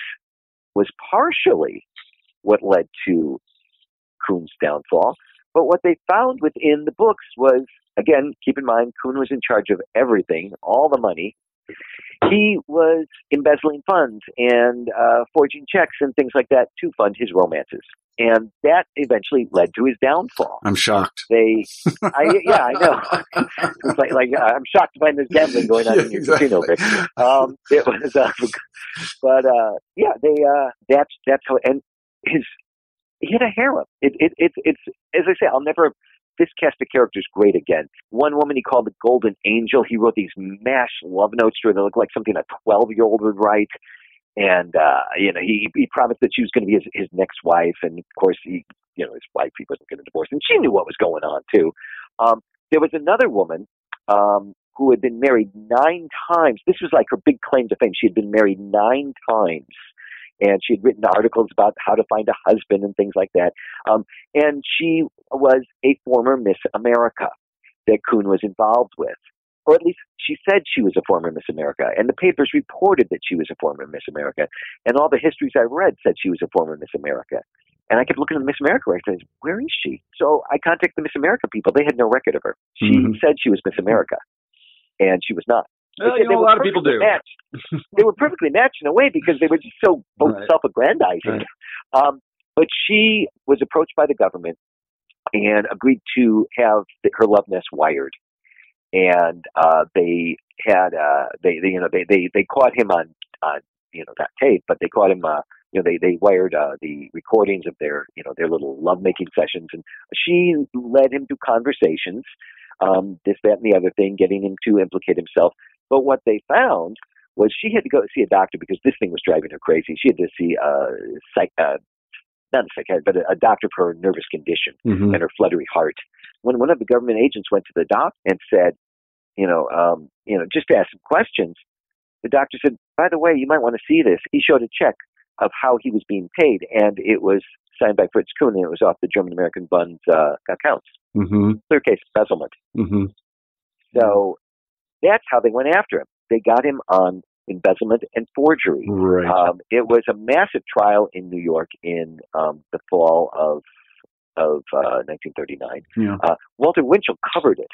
was partially what led to Kuhn's downfall. But what they found within the books was, again, keep in mind, Kuhn was in charge of everything, all the money. He was embezzling funds and uh, forging checks and things like that to fund his romances. And that eventually led to his downfall. I'm shocked. They, I, yeah, I know. it's like, like I'm shocked to find there's gambling going on Yeah, in your exactly. casino. Vic. Um, it was, uh, but uh, yeah, they. Uh, that's that's how. And his he had a harem. It, it, it, it's as I say, I'll never. This cast of characters great again. One woman he called the Golden Angel. He wrote these mash love notes to her that looked like something a twelve year old would write. And uh, you know, he he promised that she was going to be his, his next wife, and of course, he you know his wife he wasn't going to divorce, and she knew what was going on too. Um, there was another woman um, who had been married nine times. This was like her big claim to fame. She had been married nine times, and she had written articles about how to find a husband and things like that. Um, and she was a former Miss America that Kuhn was involved with, or at least she said she was a former Miss America, and the papers reported that she was a former Miss America, and all the histories I read said she was a former Miss America. And I kept looking at the Miss America. I said, "Where is she?" So I contacted the Miss America people. They had no record of her. She Mhm. said she was Miss America, and she was not. Well, But you they know, a were lot of people perfectly do. Matched. they were perfectly matched in a way because they were just so both Right. self-aggrandizing. Um, but she was approached by the government and agreed to have the, her love nest wired, and uh, they had uh, they, they you know they, they they caught him on on you know that tape, but they caught him. Uh, you know, they they wired uh, the recordings of their you know their little lovemaking sessions, and she led him to conversations, um, this that and the other thing, getting him to implicate himself. But what they found was she had to go see a doctor because this thing was driving her crazy. She had to see a psych, uh, not a psychiatrist, but a, a doctor for her nervous condition Mhm. and her fluttery heart. When one of the government agents went to the doc and said, you know, um, you know, just to ask some questions, the doctor said, by the way, you might want to see this. He showed a check of how he was being paid, and it was signed by Fritz Kuhn, and it was off the German American Bund's uh, accounts. Mhm. Clear case embezzlement. Mhm. So that's how they went after him. They got him on embezzlement and forgery. Right. Um, it was a massive trial in New York in um, the fall of of uh, 1939. yeah. Uh, Walter Winchell covered it,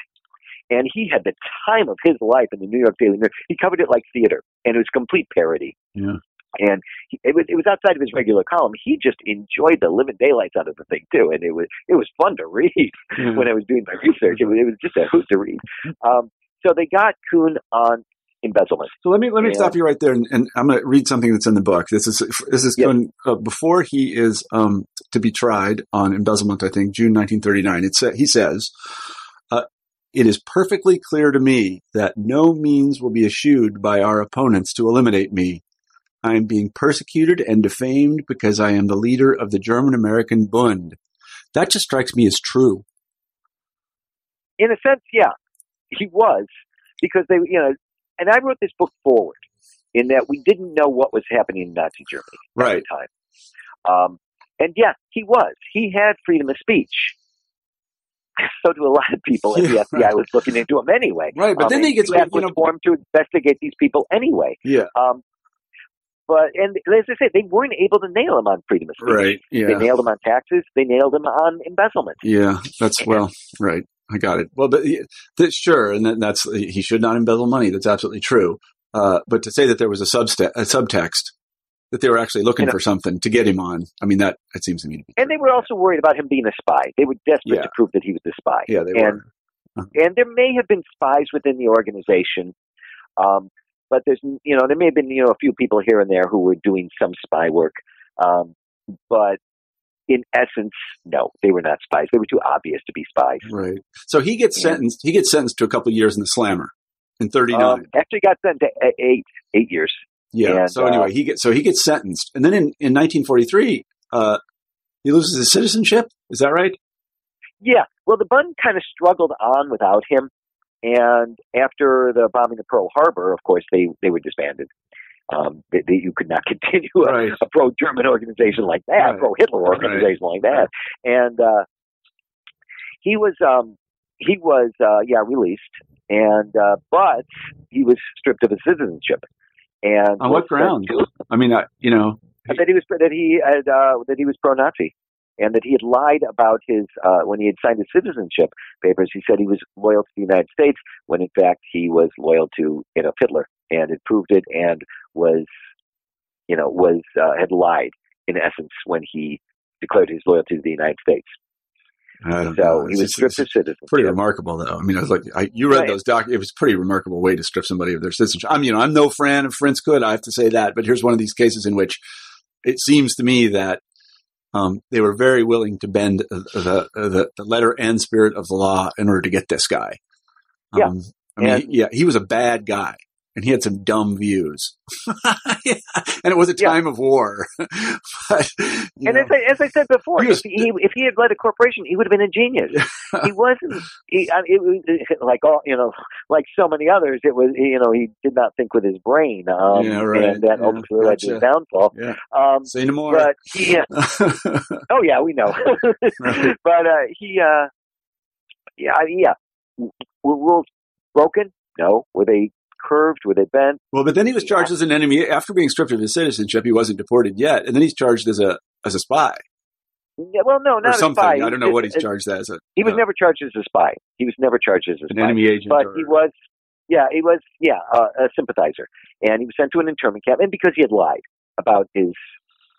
and he had the time of his life in the New York Daily Mirror. He covered it like theater, and it was complete parody. Yeah. And he, it was it was outside of his regular column. He just enjoyed the living daylights out of the thing too, and it was it was fun to read Yeah. when I was doing my research. It was, it was just a hoot to read. Um, so they got Kuhn on embezzlement. So let me let me Yeah. stop you right there, and, and I'm going to read something that's in the book. This is this is uh, before he is um, to be tried on embezzlement. I think June 1939. It sa- he says, uh, "It is perfectly clear to me that no means will be eschewed by our opponents to eliminate me. I am being persecuted and defamed because I am the leader of the German American Bund. That just strikes me as true. in a sense, yeah, he was because they, you know, and I wrote this book forward in that we didn't know what was happening in Nazi Germany right. at the time. Um, and yeah, he was. He had freedom of speech. So do a lot of people, and the FBI was looking into him anyway. Right, but Um, then and he gets the US you know formed to investigate these people anyway. yeah Um, but and as I said, they weren't able to nail him on freedom of speech. right Yeah. They nailed him on taxes. They nailed him on embezzlement. Yeah, that's well, right. I got it. Well, but that's sure, and that, that's he should not embezzle money. That's absolutely true. Uh, but to say that there was a a subtext that they were actually looking You know- for something to get him on, I mean that that seems to me to be. And they were also worried about him being a spy. They were desperate Yeah. to prove that he was a spy. yeah, they and were. and there may have been spies within the organization, um, but there's you know there may have been you know a few people here and there who were doing some spy work, um, but in essence, no, they were not spies. They were too obvious to be spies. Right. So he gets Yeah. sentenced. He gets sentenced to a couple of years in the slammer in thirty nine. Um, actually, got sent to eight eight years. yeah. and, so uh, anyway, he gets so he gets sentenced, and then in in nineteen forty three, uh, he loses his citizenship. Is that right? Yeah, well, the Bund kind of struggled on without him, and after the bombing of Pearl Harbor, of course, they they were disbanded. Um, they, they, you could not continue a, Right. a pro-German organization like that, Right. pro-Hitler organization like that, and uh, he was um, he was uh, yeah released, and uh, but he was stripped of his citizenship. And On what grounds? I mean, I, you know, that he was that he had uh, that he was pro-Nazi, and that he had lied about his uh, when he had signed his citizenship papers. He said he was loyal to the United States when in fact he was loyal to Adolf Hitler, and had proved it, and was you know was uh, had lied in essence when he declared his loyalty to the United States. So know. he It's was just- stripped it's of citizenship. pretty remarkable though. I mean, I was like, I, you read Right. those doc. It was a pretty remarkable way to strip somebody of their citizenship. I'm, you know, I'm no fan of Fritz Kuhn. I have to say that, but here's one of these cases in which it seems to me that um, they were very willing to bend uh, the, the the letter and spirit of the law in order to get this guy. Yeah. Um, I mean, And- yeah, he was a bad guy. And he had some dumb views, Yeah. and it was a Yeah. time of war. but, And know, as I, as I said before, He was- if he if he had led a corporation, he would have been a genius. he wasn't. He, I, it was like all you know, like so many others. It was you know he did not think with his brain, um, Yeah, right. and that Yeah, ultimately led to his downfall. yeah. Um, Say no more. but he, oh yeah, we know. Right. But uh, he, uh, yeah, yeah. Were rules broken? No. Were they curved? Were they bent? Well, but then he was charged as an enemy after being stripped of his citizenship. He wasn't deported yet, and then he's charged as a as a spy Yeah, well, no, or not something. a spy. I don't know what he's charged as. A, He was uh, never charged as a spy. He was never charged as a an spy. enemy agent. but or, he was Yeah, he was. Yeah, uh, a sympathizer, and he was sent to an internment camp, and because he had lied about his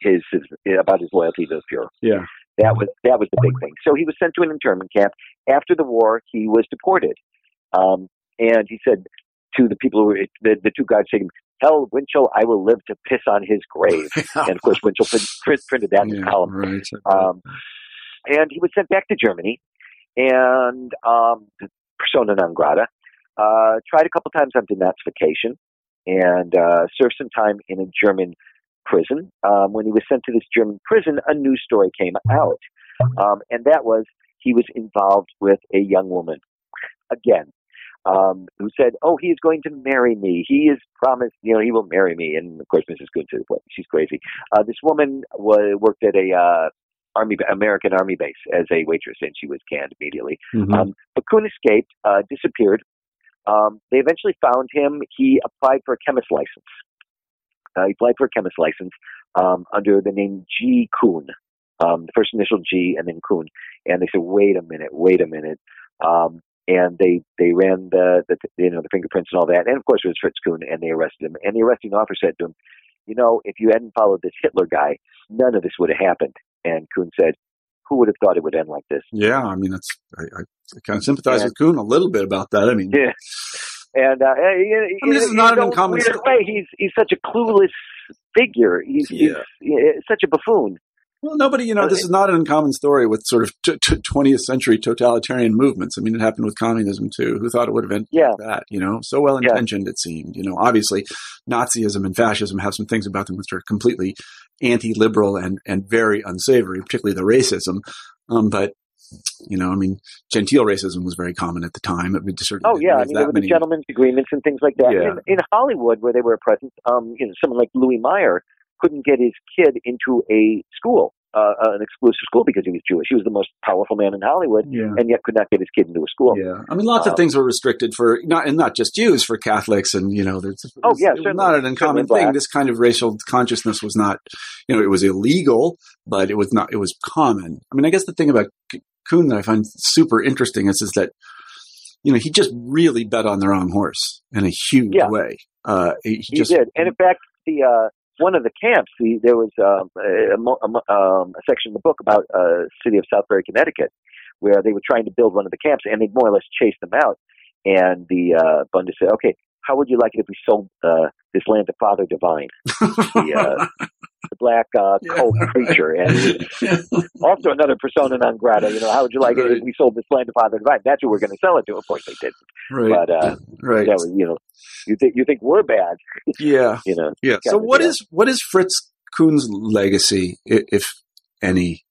his, his about his loyalty to the Fuhrer. Yeah. That was that was the big thing. So he was sent to an internment camp. After the war, he was deported, um, and he said to the people who were, the, the two guys saying, "Tell Winchell I will live to piss on his grave." and of course, Winchell print, printed that in yeah, his column. Right. Um, and he was sent back to Germany, and um, persona non grata. Uh, tried a couple times on denazification, and uh, served some time in a German prison. Um, when he was sent to this German prison, a news story came out, um, and that was he was involved with a young woman. Again, um, who said, "Oh, he is going to marry me. He is promised, you know, he will marry me." And of course, Mrs. Kuhn said, "What? She's crazy." Uh, this woman was, worked at a uh, army American army base as a waitress, and she was canned immediately. Mhm. Um, but Kuhn escaped, uh, disappeared. Um, they eventually found him. He applied for a chemist license. Uh, he applied for a chemist license um, under the name G. Kuhn, um, the first initial G and then Kuhn. And they said, "Wait a minute, wait a minute." Um, and they they ran the, the you know the fingerprints and all that. And of course, it was Fritz Kuhn, and they arrested him. And the arresting officer said to him, "You know, if you hadn't followed this Hitler guy, none of this would have happened." And Kuhn said, "Who would have thought it would end like this?" yeah. I mean, that's I, I, I kind of sympathize Yeah. with Kuhn a little bit about that. I mean, Yeah. And uh, you, I mean, this is not an uncommon story. way. He's he's such a clueless figure. He's, Yeah. he's uh, such a buffoon. Well, nobody, you know, this is not an uncommon story with sort of t- t- 20th century totalitarian movements. I mean, it happened with communism too. Who thought it would have ended Yeah. like that? You know, so well intentioned it seemed. You know, obviously, Nazism and fascism have some things about them which are completely anti-liberal and and very unsavory, particularly the racism. Um, but you know, I mean, genteel racism was very common at the time. It would certainly Oh yeah, I mean there were the gentlemen's agreements and things like that. Yeah. In, in Hollywood, where they were present, um, you know, someone like Louis Mayer couldn't get his kid into a school, uh, an exclusive school, because he was Jewish. He was the most powerful man in Hollywood, Yeah. and yet could not get his kid into a school. Yeah, I mean, lots of Uh, things were restricted for not and not just Jews, for Catholics, and you know, there's Oh, it's- yeah, it was not an uncommon thing. This kind of racial consciousness was not, you know, it was illegal, but it was not. It was common. I mean, I guess the thing about Kuhn that I find super interesting is is that you know he just really bet on the wrong horse in a huge Yeah. way. Uh, he, he He just did, and in fact, the uh, one of the camps, the, there was um, a, a, mo- um, a section in the book about uh, city of Southbury, Connecticut, where they were trying to build one of the camps, and they more or less chased them out. And the uh, Bundy said, "Okay, how would you like it if we sold uh, this land to Father Divine, the, uh, the black uh, Yeah. cult preacher?" And also another persona non grata. You know, how would you like it if we sold this land to Father Divine? That's who we're going to sell it to. Of course, they didn't. right, But uh, right, that was, you know, you think you think we're bad, yeah, you know. yeah. So, what is what is Fritz Kuhn's legacy, if any?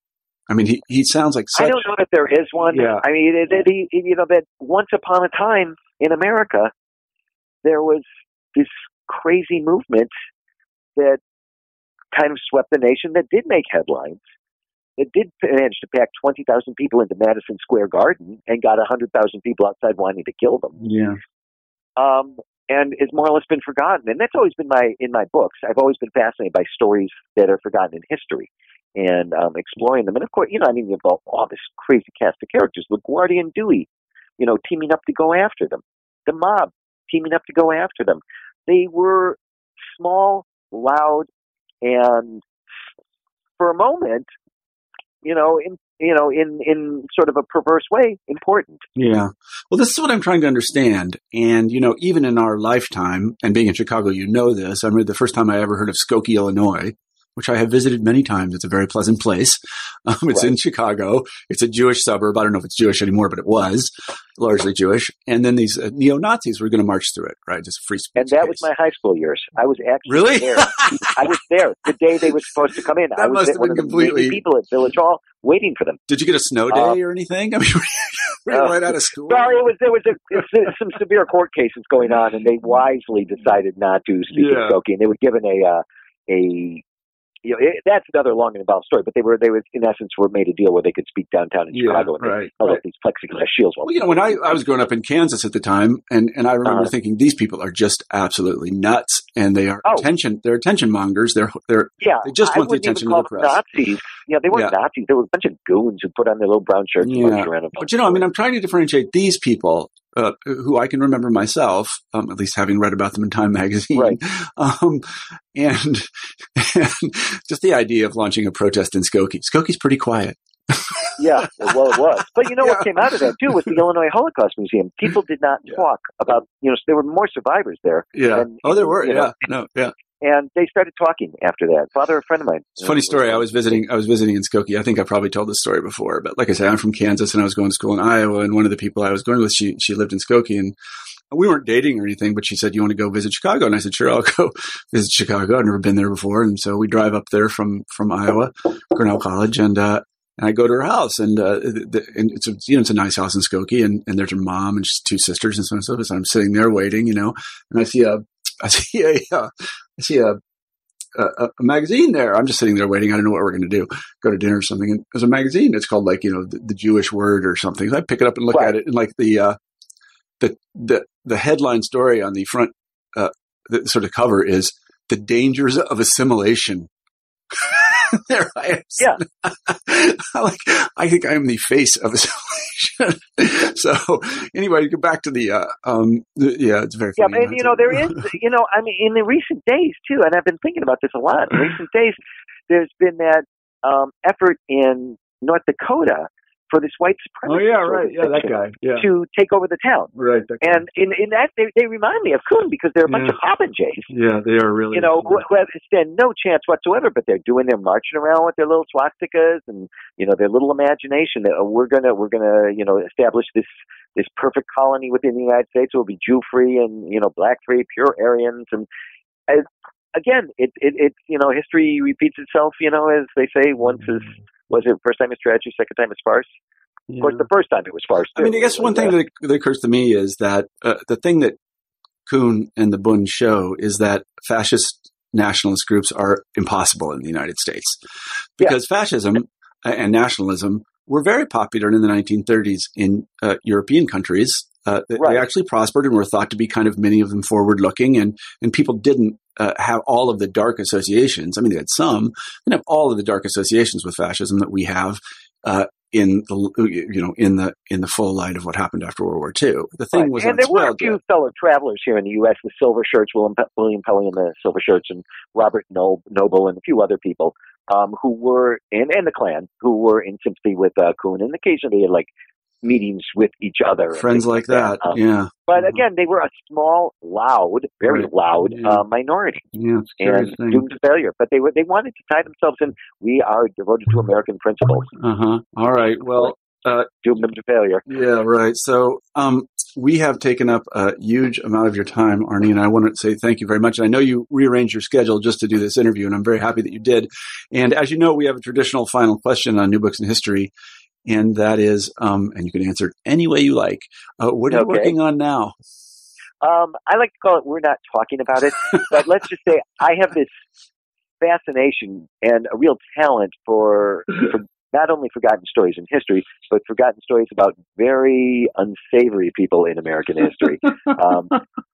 I mean, he he sounds like such. I don't know that there is one. Yeah. I mean, it, it, he, you know, that once upon a time in America, there was this crazy movement that kind of swept the nation that did make headlines. It did manage to pack 20,000 people into Madison Square Garden and got 100,000 people outside wanting to kill them. Yeah. Um, and it's more or less been forgotten. And that's always been my, in my books, I've always been fascinated by stories that are forgotten in history and um, exploring them. And of course, you know, I mean, you've got all this crazy cast of characters, LaGuardia and Dewey, you know, teaming up to go after them. The mob teaming up to go after them. They were small, loud, and for a moment, you know, in you know, in in sort of a perverse way, important. Yeah. Well, this is what I'm trying to understand. And, you know, even in our lifetime, and being in Chicago, you know this. I remember the first time I ever heard of Skokie, Illinois, which I have visited many times. It's a very pleasant place. Um, it's Right. in Chicago. It's a Jewish suburb. I don't know if it's Jewish anymore, but it was largely Jewish. And then these uh, neo Nazis were going to march through it, right? Just free speech. And that was my high school years. I was actually Really? there. I was there the day they were supposed to come in. That I was must there, have been of the many completely- people at Village Hall waiting for them. Did you get a snow day Uh, or anything? I mean, were you uh, right out of school? Sorry, it was there was a, was some severe court cases going on, and they wisely decided not to speak Yeah. of Skokie, and they were given a uh, a you know it, that's another long and involved story. But they were they were in essence were made a deal where they could speak downtown in Yeah, Chicago, and right, they held right. up these plexiglass shields. While Well, you know, when I, I was growing up in Kansas at the time, and, and I remember Uh-huh. thinking these people are just absolutely nuts, and they are Oh. attention. They're attention mongers. They're they're yeah, they just want the attention of the press. Nazis. Yeah, they weren't Yeah. Nazis. They were a bunch of goons who put on their little brown shirts and Yeah. marched around. But you know, I mean, I'm trying to differentiate these people uh, who I can remember myself, um, at least having read about them in Time magazine. Right. Um, and, and just the idea of launching a protest in Skokie. Skokie's pretty quiet. yeah, well, it was. But you know Yeah. what came out of that too was the Illinois Holocaust Museum. People did not Yeah. talk about you know there were more survivors there, Yeah. And- oh, there were. you know, Yeah. No. Yeah. And they started talking after that. Father, a friend of mine. It's funny story. I was visiting. I was visiting in Skokie. I think I probably told this story before, but like I said, I'm from Kansas, and I was going to school in Iowa. And one of the people I was going with, she she lived in Skokie, and we weren't dating or anything. But she said, "You want to go visit Chicago?" And I said, "Sure, I'll go visit Chicago. I've never been there before." And so we drive up there from from Iowa, Cornell College, and uh, and I go to her house, and uh, the, and it's a, you know it's a nice house in Skokie, and, and there's her mom and she's two sisters and so on and so forth. So I'm sitting there waiting, you know, and I see a I see a uh, I see a a, a magazine there. I'm just sitting there waiting. I don't know what we're going to do. Go to dinner or something. And there's a magazine. It's called like, you know, the, the Jewish Word or something. So I pick it up and look Right. at it and like the, uh, the, the, the headline story on the front, uh, the sort of cover is the dangers of assimilation. there I am. Yeah. Like, I think I am the face of assimilation. so anyway, go back to the, uh, um, the, yeah, it's very Yeah, and you know there is, you know, I mean, in the recent days too, and I've been thinking about this a lot. In recent days, there's been that um, effort in North Dakota for this white supremacist. Oh yeah, right. Yeah, that guy. Yeah. to take over the town. Right. And in, in that, they, they remind me of Kuhn because they're a bunch Yeah. of hoppenjays. Yeah, they are really. You know, who, who have stand no chance whatsoever, but they're doing their marching around with their little swastikas and you know their little imagination that oh, we're gonna we're gonna you know establish this this perfect colony within the United States. It will be Jew free and you know black free, pure Aryans, and as, again, it, it it you know history repeats itself. You know, as they say, once is mm. Was it first time is tragedy, second time is farce. Of course, the first time it was farce. Too. I mean. I guess one thing that, that occurs to me is that uh, the thing that Kuhn and the Bund show is that fascist nationalist groups are impossible in the United States because fascism uh, and nationalism were very popular in the 1930s in uh, European countries. Uh, they, Right. they actually prospered and were thought to be kind of many of them forward looking, and and people didn't uh, have all of the dark associations. I mean, they had some, they didn't have all of the dark associations with fascism that we have uh, in the you know in the in the full light of what happened after World War II. The thing Right. was and there were a few fellow travelers here in the U.S. The Silver Shirts, William, Pe- William Pelley and the Silver Shirts, and Robert no- Noble, and a few other people um, who were in and the Klan who were in sympathy with uh, Kuhn, and occasionally had like meetings with each other, friends like that. Um, yeah, But again, they were a small, loud, very Right. loud Yeah. uh, minority, yeah, it's a curious and thing. doomed to failure. But they were they wanted to tie themselves in. We are devoted to American principles. Uh huh. All right. Well, Doomed them to failure. Yeah, right. So, um, we have taken up a huge amount of your time, Arnie, and I want to say thank you very much. And I know you rearranged your schedule just to do this interview, and I'm very happy that you did. And as you know, we have a traditional final question on new books in history, and that is, um, and you can answer it any way you like. Uh, what are you working on now? Um, I like to call it "We're not talking about it," but let's just say I have this fascination and a real talent for, for not only forgotten stories in history, but forgotten stories about very unsavory people in American history. um,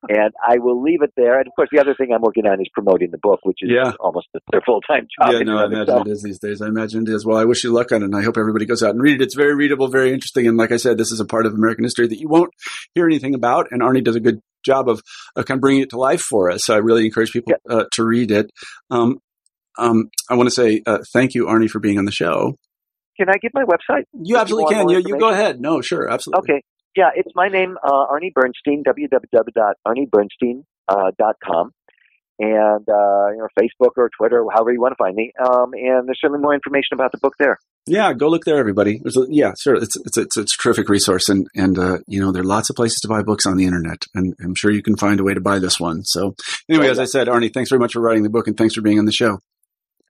and I will leave it there. And of course, the other thing I'm working on is promoting the book, which is Yeah. almost their full time job. yeah, no, I imagine itself. it is these days. I imagine it is. Well, I wish you luck on it, and I hope everybody goes out and read it. It's very readable, very interesting, and like I said, this is a part of American history that you won't hear anything about. And Arnie does a good job of, of kind of bringing it to life for us. So I really encourage people uh, to read it. Um, um, I want to say uh, thank you, Arnie, for being on the show. Can I give my website? You absolutely want can. You, you go ahead. No, sure, absolutely. Okay. Yeah, it's my name, uh, Arnie Bernstein, www.arniebernstein.com. Uh, dot com. and, uh, you know, Facebook or Twitter, however you want to find me. Um, and there's certainly more information about the book there. Yeah, go look there, everybody. A, yeah, sure. It's, it's, it's, it's a terrific resource. And, and, uh, you know, there are lots of places to buy books on the internet and I'm sure you can find a way to buy this one. So anyway, Oh, as. I said, Arnie, thanks very much for writing the book and thanks for being on the show.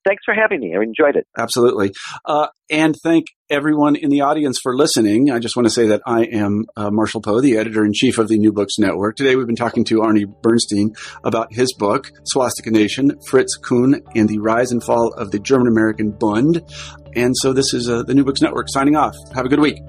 Thanks for having me. I enjoyed it. Absolutely. Uh, and thank everyone in the audience for listening. I just want to say that I am uh, Marshall Poe, the editor in chief of the New Books Network. Today we've been talking to Arnie Bernstein about his book, Swastika Nation, Fritz Kuhn and the Rise and Fall of the German American Bund. And so this is uh, the New Books Network signing off. Have a good week.